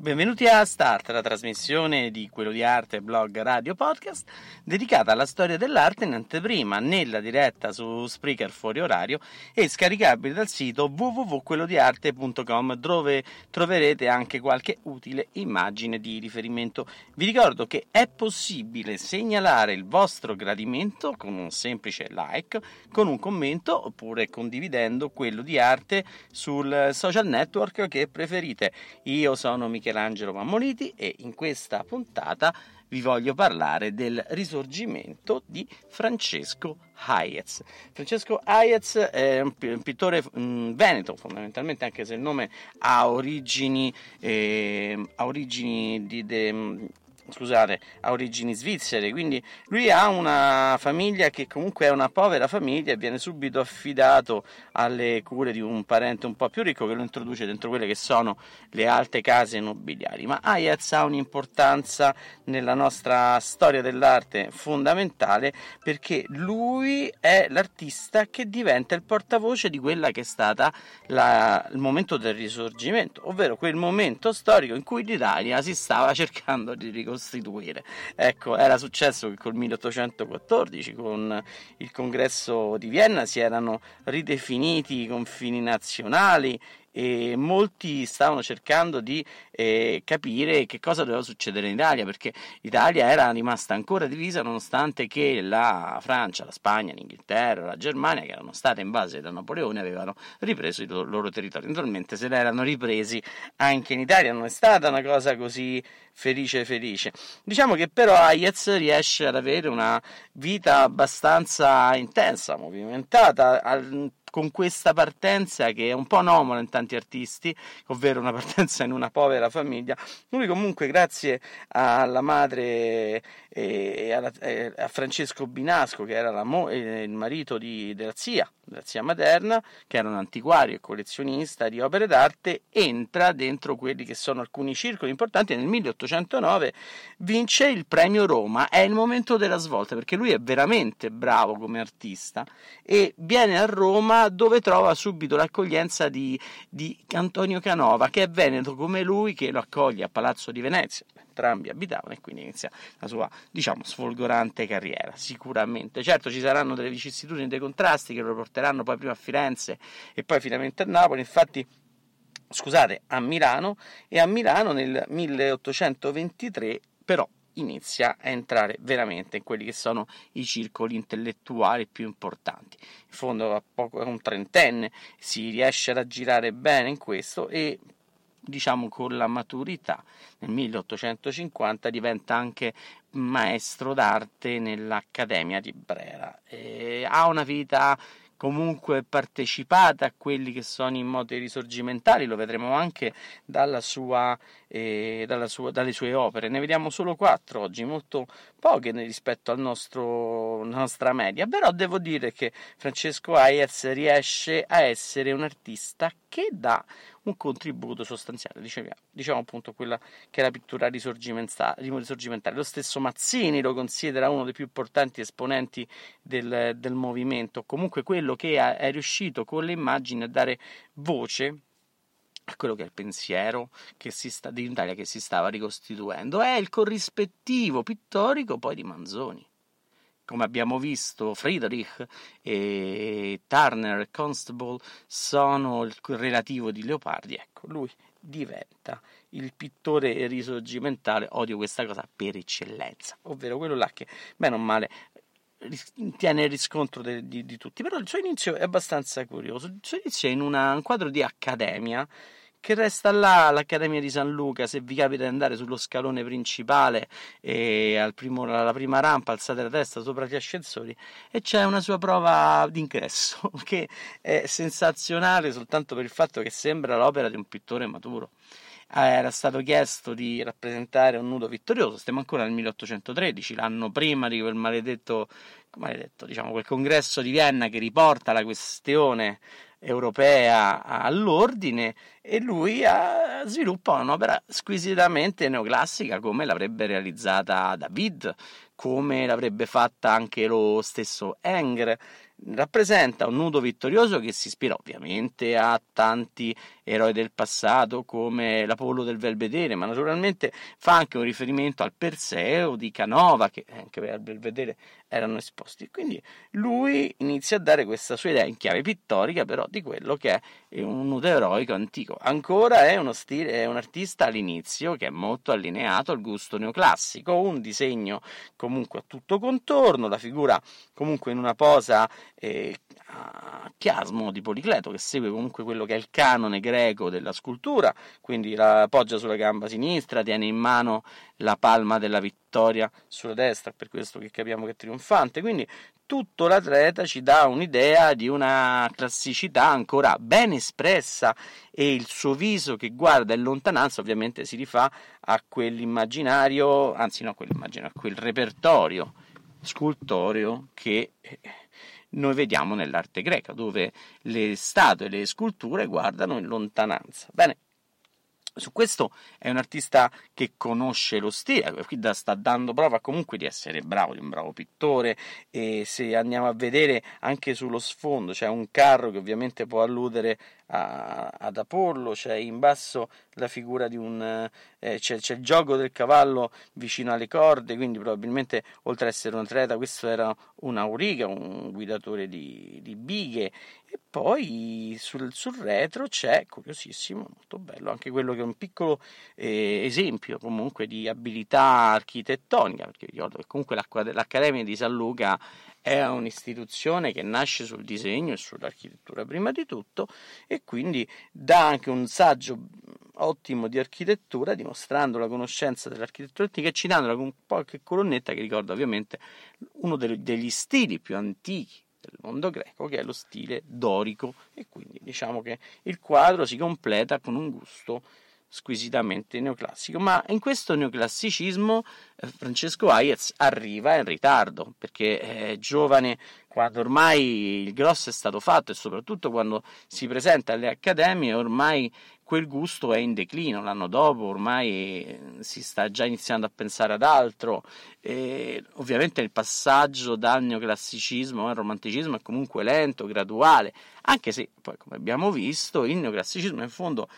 Benvenuti a Start, la trasmissione di Quello di Arte, blog, radio, podcast, dedicata alla storia dell'arte in anteprima, nella diretta su Spreaker fuori orario e scaricabile dal sito www.quellodiarte.com dove troverete anche qualche utile immagine di riferimento. Vi ricordo che è possibile segnalare il vostro gradimento con un semplice like, con un commento oppure condividendo quello di arte sul social network che preferite. Io sono Michele Michelangelo Mammoliti e in questa puntata vi voglio parlare del risorgimento di Francesco Hayez. Francesco Hayez è un pittore mm, veneto, fondamentalmente, anche se il nome ha origini, eh, ha origini di, de, scusate, ha origini svizzere, quindi lui ha una famiglia che comunque è una povera famiglia e viene subito affidato alle cure di un parente un po' più ricco che lo introduce dentro quelle che sono le alte case nobiliari. Ma Hayez ha un'importanza nella nostra storia dell'arte fondamentale perché lui è l'artista che diventa il portavoce di quella che è stata la, il momento del risorgimento, ovvero quel momento storico in cui l'Italia si stava cercando di ricostruire costituire. Ecco, era successo che col 1814, con il congresso di Vienna, si erano ridefiniti i confini nazionali e molti stavano cercando di eh, capire che cosa doveva succedere in Italia perché l'Italia era rimasta ancora divisa nonostante che la Francia, la Spagna, l'Inghilterra, la Germania che erano state in base da Napoleone avevano ripreso i loro territori naturalmente se ne erano ripresi anche in Italia. Non è stata una cosa così felice felice. Diciamo che però Hayez riesce ad avere una vita abbastanza intensa movimentata con questa partenza che è un po' anomala in tanti artisti, ovvero una partenza in una povera famiglia. Lui comunque grazie alla madre e a Francesco Binasco che era mo- il marito di, della zia, della zia materna, che era un antiquario e collezionista di opere d'arte, entra dentro quelli che sono alcuni circoli importanti. E nel 1809 vince il premio Roma. È il momento della svolta perché lui è veramente bravo come artista. E viene a Roma dove trova subito l'accoglienza di, di Antonio Canova, che è veneto come lui, che lo accoglie a Palazzo di Venezia entrambi abitavano e quindi inizia la sua, diciamo, sfolgorante carriera, sicuramente. Certo ci saranno delle vicissitudini, dei contrasti che lo porteranno poi prima a Firenze e poi finalmente a Napoli, infatti scusate, a Milano e a Milano nel 1823 però inizia a entrare veramente in quelli che sono i circoli intellettuali più importanti. In fondo a poco un trentenne si riesce ad aggirare bene in questo e diciamo con la maturità nel 1850 diventa anche maestro d'arte nell'Accademia di Brera. E ha una vita comunque partecipata a quelli che sono i moti risorgimentali, lo vedremo anche dalla sua, eh, dalla sua, dalle sue opere. Ne vediamo solo quattro oggi, molto poche rispetto alla nostra media, però devo dire che Francesco Hayez riesce a essere un artista che dà un contributo sostanziale, diciamo, diciamo appunto quella che è la pittura risorgimentale. Lo stesso Mazzini lo considera uno dei più importanti esponenti del, del movimento, comunque quello che è riuscito con le immagini a dare voce a quello che è il pensiero che si sta, di Italia che si stava ricostituendo, è il corrispettivo pittorico poi di Manzoni come abbiamo visto, Friedrich e Turner e Constable sono il relativo di Leopardi, ecco, lui diventa il pittore risorgimentale, odio questa cosa, per eccellenza, ovvero quello là che, bene o male, tiene il riscontro de, di, di, tutti, però il suo inizio è abbastanza curioso. Il suo inizio è in una, un quadro di accademia che resta là all'Accademia di San Luca, se vi capita di andare sullo scalone principale e al primo, alla prima rampa alzate la testa sopra gli ascensori e c'è una sua prova d'ingresso che è sensazionale soltanto per il fatto che sembra l'opera di un pittore maturo. Era stato chiesto di rappresentare un nudo vittorioso, stiamo ancora nel 1813, l'anno prima di quel maledetto, maledetto diciamo, quel congresso di Vienna che riporta la questione europea all'ordine e lui ha, sviluppa un'opera squisitamente neoclassica come l'avrebbe realizzata David, come l'avrebbe fatta anche lo stesso Engre rappresenta un nudo vittorioso che si ispira ovviamente a tanti eroi del passato come l'Apollo del Belvedere, ma naturalmente fa anche un riferimento al Perseo di Canova che anche il Belvedere erano esposti. Quindi lui inizia a dare questa sua idea in chiave pittorica però di quello che è un nudo eroico antico. Ancora è, uno stile, è un artista all'inizio che è molto allineato al gusto neoclassico, un disegno comunque a tutto contorno, la figura comunque in una posa eh, a chiasmo di Policleto che segue comunque quello che è il canone greco della scultura, quindi la appoggia sulla gamba sinistra, tiene in mano la palma della vittoria sulla destra, per questo che capiamo che è trionfante, quindi tutto l'atleta ci dà un'idea di una classicità ancora ben espressa e il suo viso che guarda in lontananza ovviamente si rifà a quell'immaginario, anzi no, quell'immaginario, a quel repertorio scultoreo che noi vediamo nell'arte greca, dove le statue e le sculture guardano in lontananza. Bene, su questo è un artista che conosce lo stile, qui sta dando prova comunque di essere bravo, di un bravo pittore e se andiamo a vedere anche sullo sfondo c'è un carro che ovviamente può alludere ad Apollo, c'è in basso la figura di un... Eh, c'è, c'è, il gioco del cavallo vicino alle corde, quindi probabilmente oltre ad essere un atleta questo era un auriga, un guidatore di, di bighe. E poi sul, sul, retro c'è, curiosissimo, molto bello, anche quello che è un piccolo eh, esempio comunque di abilità architettonica, perché ricordo che comunque l'Accademia di San Luca è un'istituzione che nasce sul disegno e sull'architettura prima di tutto e quindi dà anche un saggio ottimo di architettura dimostrando la conoscenza dell'architettura antica e citandola con qualche colonnetta che ricorda ovviamente uno degli stili più antichi del mondo greco che è lo stile dorico. E quindi diciamo che il quadro si completa con un gusto squisitamente neoclassico, ma in questo neoclassicismo eh, Francesco Hayez arriva in ritardo perché è giovane quando ormai il grosso è stato fatto e soprattutto quando si presenta alle accademie ormai quel gusto è in declino, l'anno dopo ormai eh, si sta già iniziando a pensare ad altro. E ovviamente il passaggio dal neoclassicismo al romanticismo è comunque lento, graduale, anche se poi come abbiamo visto il neoclassicismo in fondo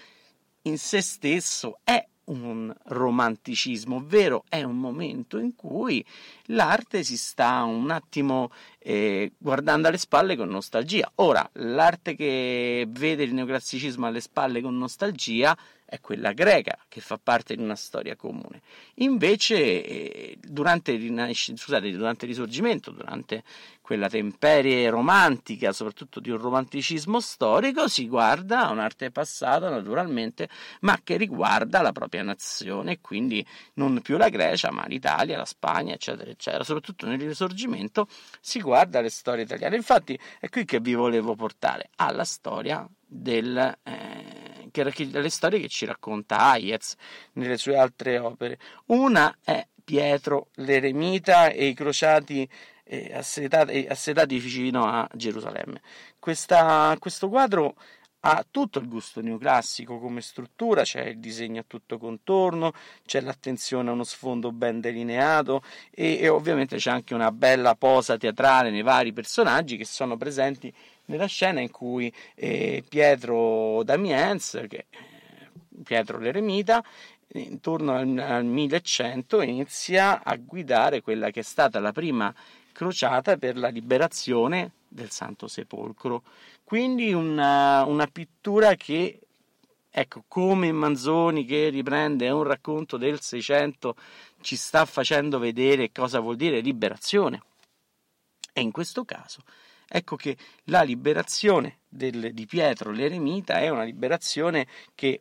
in se stesso è un romanticismo, ovvero è un momento in cui l'arte si sta un attimo eh, guardando alle spalle con nostalgia. Ora, l'arte che vede il neoclassicismo alle spalle con nostalgia è quella greca, che fa parte di una storia comune. Invece, eh, durante, il, scusate, durante il Risorgimento, durante quella temperie romantica, soprattutto di un romanticismo storico, si guarda a un'arte passata naturalmente, ma che riguarda la propria nazione, quindi non più la Grecia, ma l'Italia, la Spagna, eccetera, eccetera. Soprattutto nel Risorgimento si guarda alle storie italiane. Infatti è qui che vi volevo portare alla storia del... Eh, le storie che ci racconta Hayez nelle sue altre opere. Una è Pietro l'eremita e i crociati eh, assetati, assetati vicino a Gerusalemme. Questa, questo quadro ha tutto il gusto neoclassico come struttura, c'è il disegno a tutto contorno, c'è l'attenzione a uno sfondo ben delineato e, e, ovviamente c'è anche una bella posa teatrale nei vari personaggi che sono presenti nella scena in cui eh, Pietro Damiens, che, Pietro l'eremita, intorno al, al 1100 inizia a guidare quella che è stata la prima crociata per la liberazione del Santo Sepolcro. Quindi una, una pittura che, ecco, come Manzoni che riprende un racconto del Seicento, ci sta facendo vedere cosa vuol dire liberazione. E in questo caso ecco che la liberazione del, di Pietro l'eremita è una liberazione che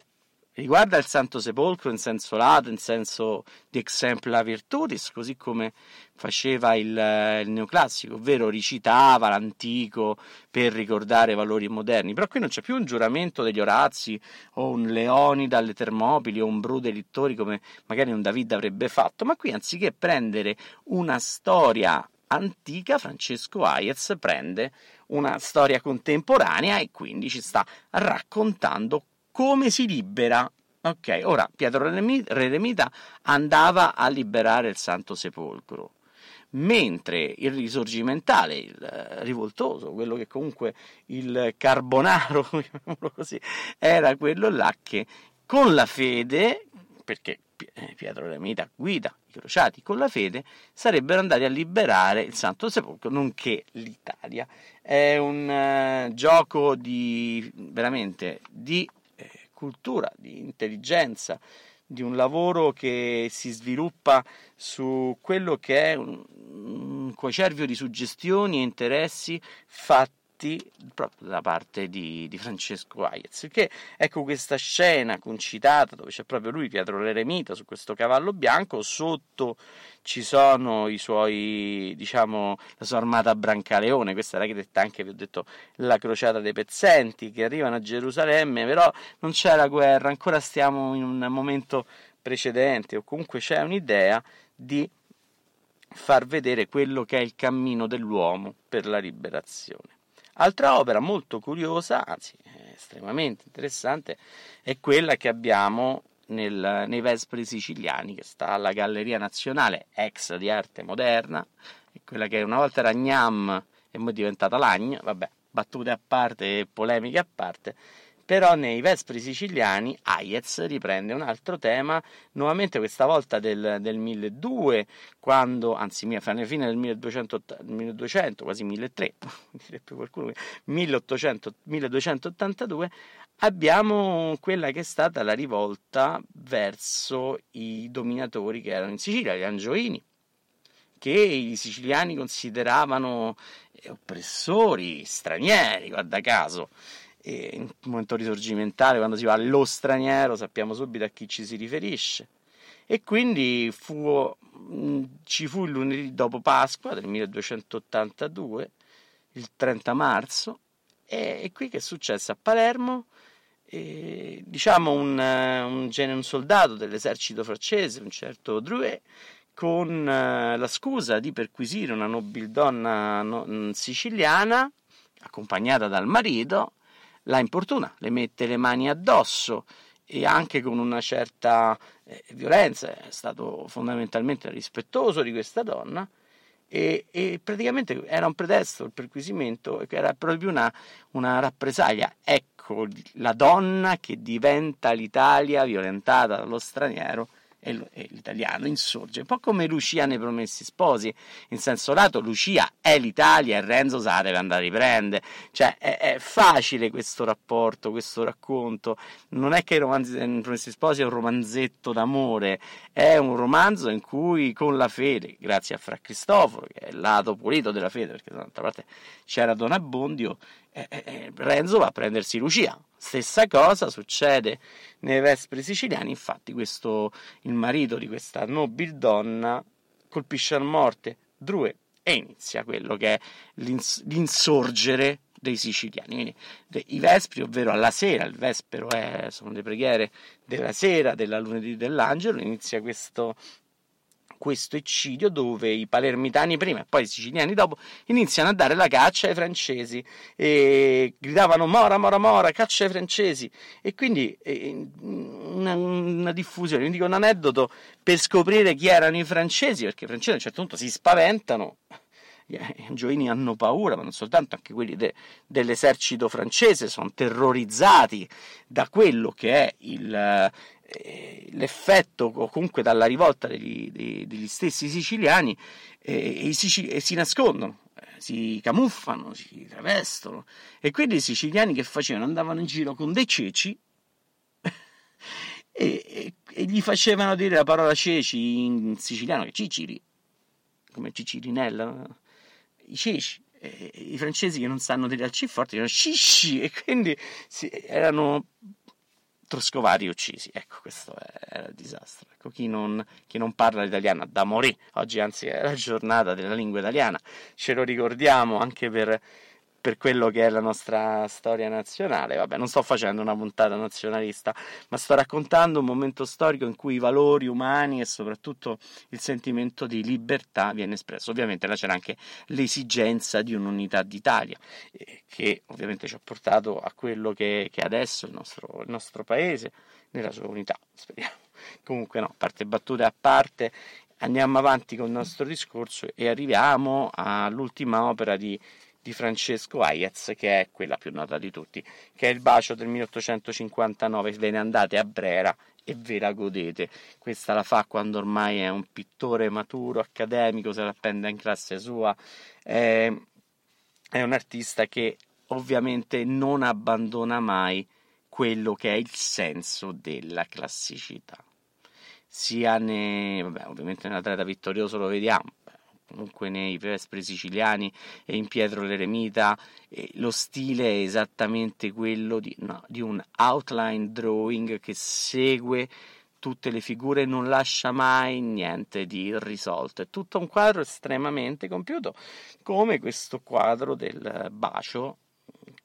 riguarda il Santo Sepolcro in senso lato, in senso di exempla virtutis, così come faceva il, il, neoclassico, ovvero recitava l'antico per ricordare valori moderni. Però qui non c'è più un giuramento degli Orazi o un Leonida alle Termopili o un Bru dei Littori come magari un David avrebbe fatto, ma qui anziché prendere una storia antica, Francesco Hayez prende una storia contemporanea e quindi ci sta raccontando come si libera. Ok, ora Pietro Re Remita andava a liberare il Santo Sepolcro, mentre il risorgimentale, il rivoltoso, quello che comunque il carbonaro, così, era quello là che con la fede, perché eh, Pietro Remita guida i crociati con la fede, sarebbero andati a liberare il Santo Sepolcro, nonché l'Italia. È un uh, gioco di veramente di cultura, di intelligenza, di un lavoro che si sviluppa su quello che è un, un cocervio di suggestioni e interessi fatti proprio da parte di, di Francesco Hayez. Che ecco questa scena concitata dove c'è proprio lui, Pietro l'Eremita, su questo cavallo bianco, sotto ci sono i suoi, diciamo, la sua armata Brancaleone, questa era detta anche, vi ho detto, la crociata dei pezzenti che arrivano a Gerusalemme, però non c'è la guerra, ancora stiamo in un momento precedente o comunque c'è un'idea di far vedere quello che è il cammino dell'uomo per la liberazione. Altra opera molto curiosa, anzi estremamente interessante, è quella che abbiamo nel, nei Vespri siciliani, che sta alla Galleria Nazionale, ex di arte moderna, quella che una volta era Gnam e poi è diventata Lagna, vabbè, battute a parte e polemiche a parte, però nei Vespri siciliani Hayez riprende un altro tema, nuovamente questa volta del, del 1200, quando, anzi alla fine del 1200, 1200 quasi 1300, più qualcuno, 1800, 1282, abbiamo quella che è stata la rivolta verso i dominatori che erano in Sicilia, gli Angioini, che i siciliani consideravano oppressori, stranieri, guarda caso e in un momento risorgimentale, quando si va allo straniero, sappiamo subito a chi ci si riferisce. E quindi fu, ci fu il lunedì dopo Pasqua del 1282, il 30 marzo, e, e qui che è successo a Palermo? E, diciamo un, un, un, soldato dell'esercito francese, un certo Drouet, con uh, la scusa di perquisire una nobildonna no, siciliana, accompagnata dal marito, la importuna, le mette le mani addosso e anche con una certa eh, violenza, è stato fondamentalmente rispettoso di questa donna e, e, praticamente era un pretesto il perquisimento, era proprio una, una rappresaglia. Ecco la donna che diventa l'Italia violentata dallo straniero e l'italiano insorge, un po' come Lucia nei Promessi Sposi, in senso lato Lucia è l'Italia e Renzo se la deve andare a riprendere, cioè è, è, facile questo rapporto, questo racconto, non è che i romanzi nei Promessi Sposi è un romanzetto d'amore, è un romanzo in cui con la fede, grazie a Fra Cristoforo, che è il lato pulito della fede, perché d'altra parte c'era Don Abbondio, eh, eh, eh, Renzo va a prendersi Lucia. Stessa cosa succede nei Vespri siciliani, infatti questo, il marito di questa nobildonna colpisce a morte Drue e inizia quello che è l'ins- l'insorgere dei siciliani. Quindi i Vespri, ovvero alla sera, il Vespero è, sono le preghiere della sera, della lunedì dell'angelo, inizia questo questo eccidio dove i palermitani prima e poi i siciliani dopo iniziano a dare la caccia ai francesi. E gridavano mora mora mora caccia ai francesi. E quindi eh, una, una, diffusione, vi un aneddoto per scoprire chi erano i francesi perché i francesi a un certo punto si spaventano i angioini hanno paura, ma non soltanto, anche quelli de, dell'esercito francese sono terrorizzati da quello che è il, eh, l'effetto o comunque dalla rivolta degli, degli, stessi siciliani eh, e, si, e si nascondono eh, si camuffano, si travestono. E quindi i siciliani che facevano? Andavano in giro con dei ceci e, e, e, gli facevano dire la parola ceci in siciliano ciciri come cicirinella i ceci. E I francesi che non sanno dire al C forte dicono scisci e quindi sì, erano Troscovari uccisi. Ecco, questo era il disastro. Ecco, chi non, chi non parla l'italiano da morì. Oggi anzi è la giornata della lingua italiana, ce lo ricordiamo anche per per quello che è la nostra storia nazionale. Vabbè, non sto facendo una puntata nazionalista, ma sto raccontando un momento storico in cui i valori umani e soprattutto il sentimento di libertà viene espresso. Ovviamente là c'era anche l'esigenza di un'unità d'Italia, eh, che ovviamente ci ha portato a quello che, che è adesso il nostro, il nostro paese, nella sua unità, speriamo. Comunque no, parte battute a parte, andiamo avanti con il nostro discorso e arriviamo all'ultima opera di di Francesco Hayez, che è quella più nota di tutti, che è il bacio del 1859, ve ne andate a Brera e ve la godete. Questa la fa quando ormai è un pittore maturo, accademico, se la appende in classe sua, è, è un artista che ovviamente non abbandona mai quello che è il senso della classicità. Sia ne, vabbè, ovviamente nell'atleta vittorioso lo vediamo, comunque nei Vespri siciliani e in Pietro l'Eremita, lo stile è esattamente quello di, no, di un outline drawing che segue tutte le figure non lascia mai niente di irrisolto. È tutto un quadro estremamente compiuto, come questo quadro del bacio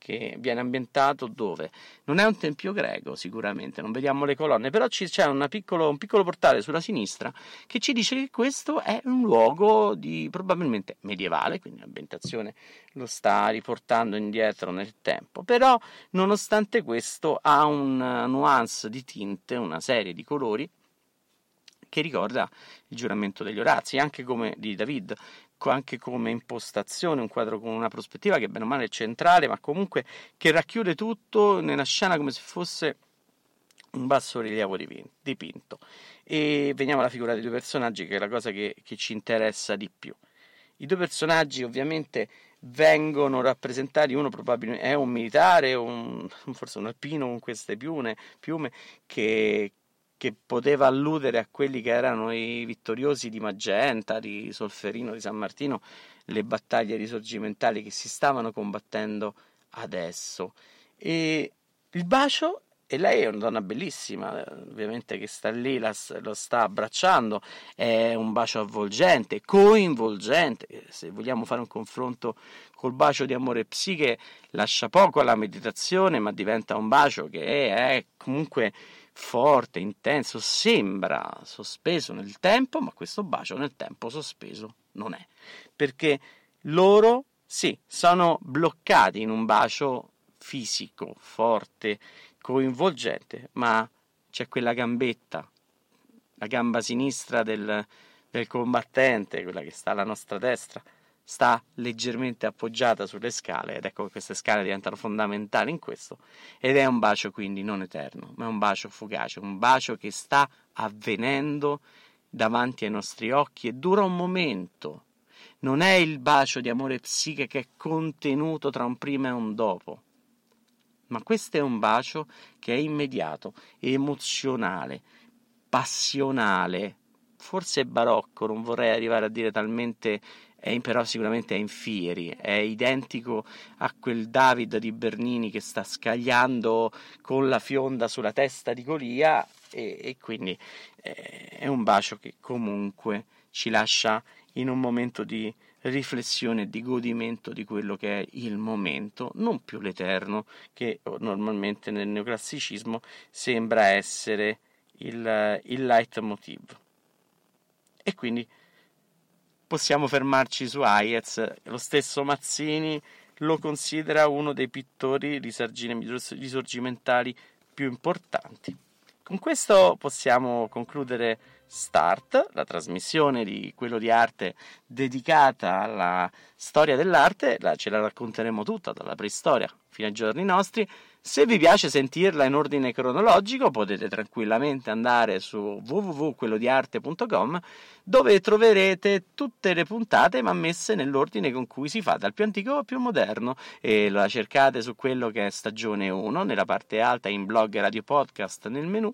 che viene ambientato dove? Non è un tempio greco sicuramente, non vediamo le colonne, però c'è piccolo, un piccolo portale sulla sinistra che ci dice che questo è un luogo di probabilmente medievale, quindi l'ambientazione lo sta riportando indietro nel tempo, però nonostante questo ha un nuance di tinte, una serie di colori che ricorda il giuramento degli Orazi, anche come di David, anche come impostazione, un quadro con una prospettiva che bene o male è centrale, ma comunque che racchiude tutto nella scena come se fosse un basso rilievo dipinto. E veniamo alla figura dei due personaggi, che è la cosa che, che ci interessa di più. I due personaggi ovviamente vengono rappresentati, uno probabilmente è un militare, un, forse un alpino con queste piume, piume che, che poteva alludere a quelli che erano i vittoriosi di Magenta, di Solferino, di San Martino, le battaglie risorgimentali che si stavano combattendo adesso. E il bacio, e lei è una donna bellissima, ovviamente che sta lì, la, lo sta abbracciando, è un bacio avvolgente, coinvolgente, se vogliamo fare un confronto col bacio di amore psiche, lascia poco alla meditazione, ma diventa un bacio che è comunque forte, intenso, sembra sospeso nel tempo, ma questo bacio nel tempo sospeso non è, perché loro sì, sono bloccati in un bacio fisico, forte, coinvolgente, ma c'è quella gambetta, la gamba sinistra del, del combattente, quella che sta alla nostra destra, sta leggermente appoggiata sulle scale ed ecco che queste scale diventano fondamentali in questo ed è un bacio quindi non eterno ma è un bacio fugace un bacio che sta avvenendo davanti ai nostri occhi e dura un momento. Non è il bacio di amore psiche che è contenuto tra un prima e un dopo ma questo è un bacio che è immediato emozionale passionale forse barocco non vorrei arrivare a dire talmente è, però sicuramente è in Fieri, è identico a quel David di Bernini che sta scagliando con la fionda sulla testa di Golia e, e quindi eh, è un bacio che comunque ci lascia in un momento di riflessione di godimento di quello che è il momento, non più l'eterno, che normalmente nel neoclassicismo sembra essere il, il leitmotiv. E quindi possiamo fermarci su Hayez. Lo stesso Mazzini lo considera uno dei pittori risorgimentali più importanti. Con questo possiamo concludere Start, la trasmissione di quello di arte dedicata alla storia dell'arte, la, ce la racconteremo tutta dalla preistoria fino ai giorni nostri. Se vi piace sentirla in ordine cronologico, potete tranquillamente andare su www.quellodiarte.com dove troverete tutte le puntate ma messe nell'ordine con cui si fa dal più antico al più moderno. E la cercate su quello che è stagione 1 nella parte alta in blog radio podcast nel menu.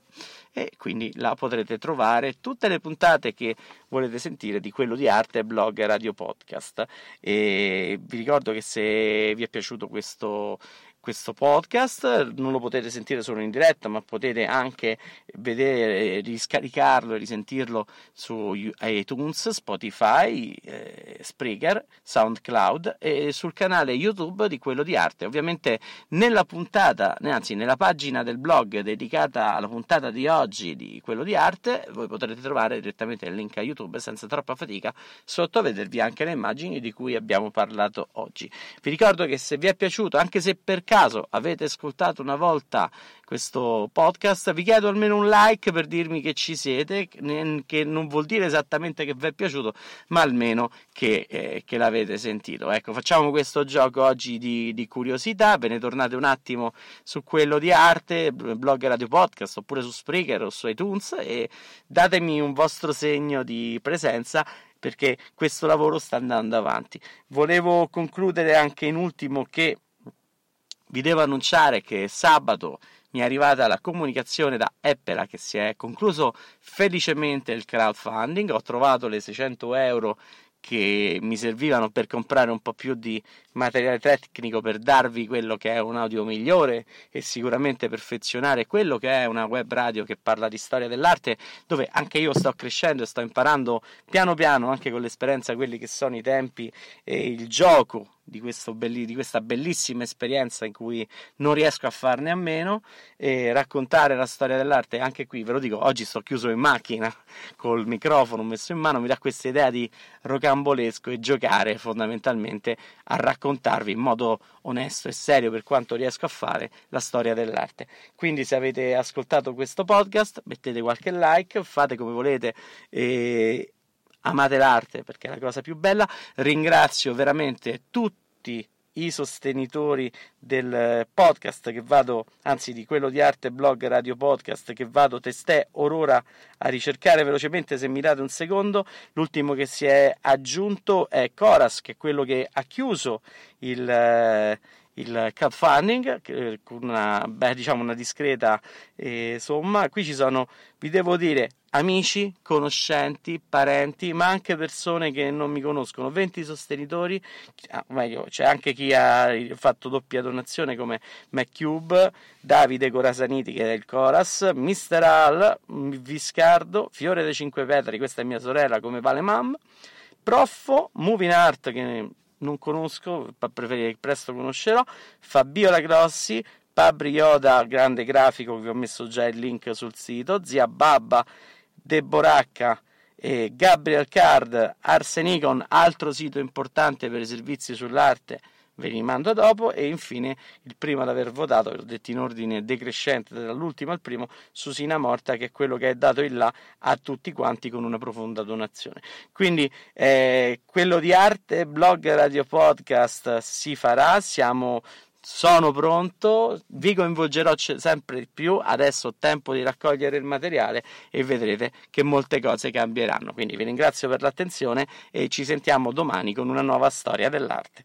E quindi la potrete trovare tutte le puntate che volete sentire di quello di arte blog radio podcast. E vi ricordo che se vi è piaciuto questo questo podcast, non lo potete sentire solo in diretta, ma potete anche vedere, riscaricarlo e risentirlo su iTunes, Spotify, eh, Spreaker, SoundCloud e sul canale YouTube di quello di arte. Ovviamente nella puntata, anzi nella pagina del blog dedicata alla puntata di oggi di quello di arte, voi potrete trovare direttamente il link a YouTube senza troppa fatica sotto a vedervi anche le immagini di cui abbiamo parlato oggi. Vi ricordo che se vi è piaciuto, anche se per caso avete ascoltato una volta questo podcast, vi chiedo almeno un like per dirmi che ci siete, che non vuol dire esattamente che vi è piaciuto, ma almeno che, eh, che l'avete sentito. Ecco, facciamo questo gioco oggi di, di, curiosità, ve ne tornate un attimo su quello di arte, blog radio podcast, oppure su Spreaker o su iTunes e datemi un vostro segno di presenza perché questo lavoro sta andando avanti. Volevo concludere anche in ultimo che vi devo annunciare che sabato mi è arrivata la comunicazione da Eppera che si è concluso felicemente il crowdfunding, ho trovato le 600 euro che mi servivano per comprare un po' più di materiale tecnico per darvi quello che è un audio migliore e sicuramente perfezionare quello che è una web radio che parla di storia dell'arte dove anche io sto crescendo e sto imparando piano piano anche con l'esperienza quelli che sono i tempi e il gioco di, belli, di, questa bellissima esperienza in cui non riesco a farne a meno e raccontare la storia dell'arte. Anche qui ve lo dico oggi sto chiuso in macchina col microfono messo in mano mi dà questa idea di rocambolesco e giocare fondamentalmente a raccontarvi in modo onesto e serio per quanto riesco a fare la storia dell'arte quindi se avete ascoltato questo podcast mettete qualche like fate come volete e amate l'arte perché è la cosa più bella. Ringrazio veramente tutti i sostenitori del podcast che vado, anzi di quello di arte blog radio podcast che vado testè orora a ricercare velocemente se mi date un secondo. L'ultimo che si è aggiunto è Coras, che è quello che ha chiuso il il crowdfunding con una, beh, diciamo una discreta eh, somma. Qui ci sono, vi devo dire, amici, conoscenti, parenti, ma anche persone che non mi conoscono, 20 sostenitori, ah, meglio, c'è anche chi ha fatto doppia donazione come MacCube, Davide Corasaniti che è il Coras, Mister Al, Viscardo, Fiore dei Cinque Petri, questa è mia sorella come Vale Mam, Proffo, Moving Art che non conosco, preferirei presto conoscerò, Fabiola Grossi, Pabri Yoda, grande grafico, vi ho messo già il link sul sito, Zia Babba, Deboracca, eh, Gabriel Card, Arsenicon, altro sito importante per i servizi sull'arte, ve li mando dopo e infine il primo ad aver votato, l'ho detto in ordine decrescente dall'ultimo al primo, Susina Morta che è quello che è dato in là a tutti quanti con una profonda donazione. Quindi eh, quello di arte, blog, radio, podcast si farà, siamo sono pronto, vi coinvolgerò sempre di più, adesso ho tempo di raccogliere il materiale e vedrete che molte cose cambieranno. Quindi vi ringrazio per l'attenzione e ci sentiamo domani con una nuova storia dell'arte.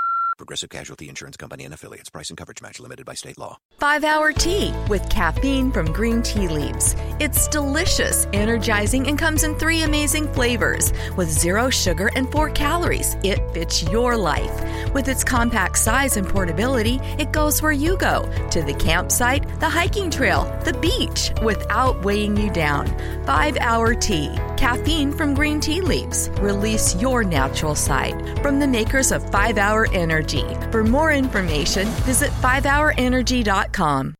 Progressive Casualty Insurance Company and affiliates. Price and coverage match limited by state law. Five hour tea with caffeine from green tea leaves. It's delicious, energizing, and comes in three amazing flavors with zero sugar and four calories. It fits your life. With its compact size and portability, it goes where you go to the campsite, the hiking trail, the beach without weighing you down. Five hour tea. Caffeine from green tea leaves. Release your natural side from the makers of Five Hour For more information, visit 5hourenergy.com.